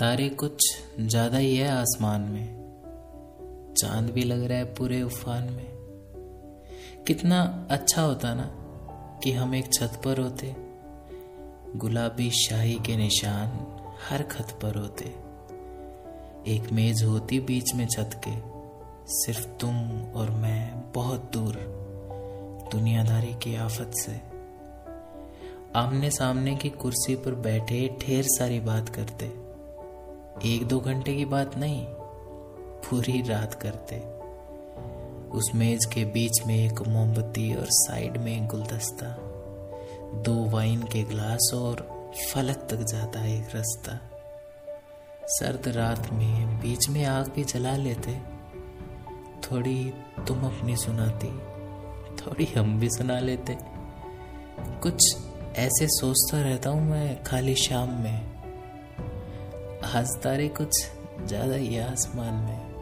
तारे कुछ ज़्यादा ही है आसमान में। चाँद भी लग रहा है पूरे उफान में। कितना अच्छा होता ना कि हम एक छत पर होते। गुलाबी शाही के निशान हर खत पर होते। एक मेज होती बीच में छत के। सिर्फ़ तुम और मैं बहुत दूर, दुनियादारी की आफत से। आमने सामने की कुर्सी पर बैठे ढेर सारी बात करते। एक दो घंटे की बात नहीं, पूरी रात करते। उस मेज के बीच में एक मोमबत्ती और साइड में एक गुलदस्ता। दो वाइन के ग्लास और फलक तक जाता एक रास्ता। सर्द रात में बीच में आग भी जला लेते। थोड़ी तुम अपनी सुनाती, थोड़ी हम भी सुना लेते। कुछ ऐसे सोचता रहता हूँ मैं खाली शाम में। आज रे कुछ ज़्यादा ही आसमान में।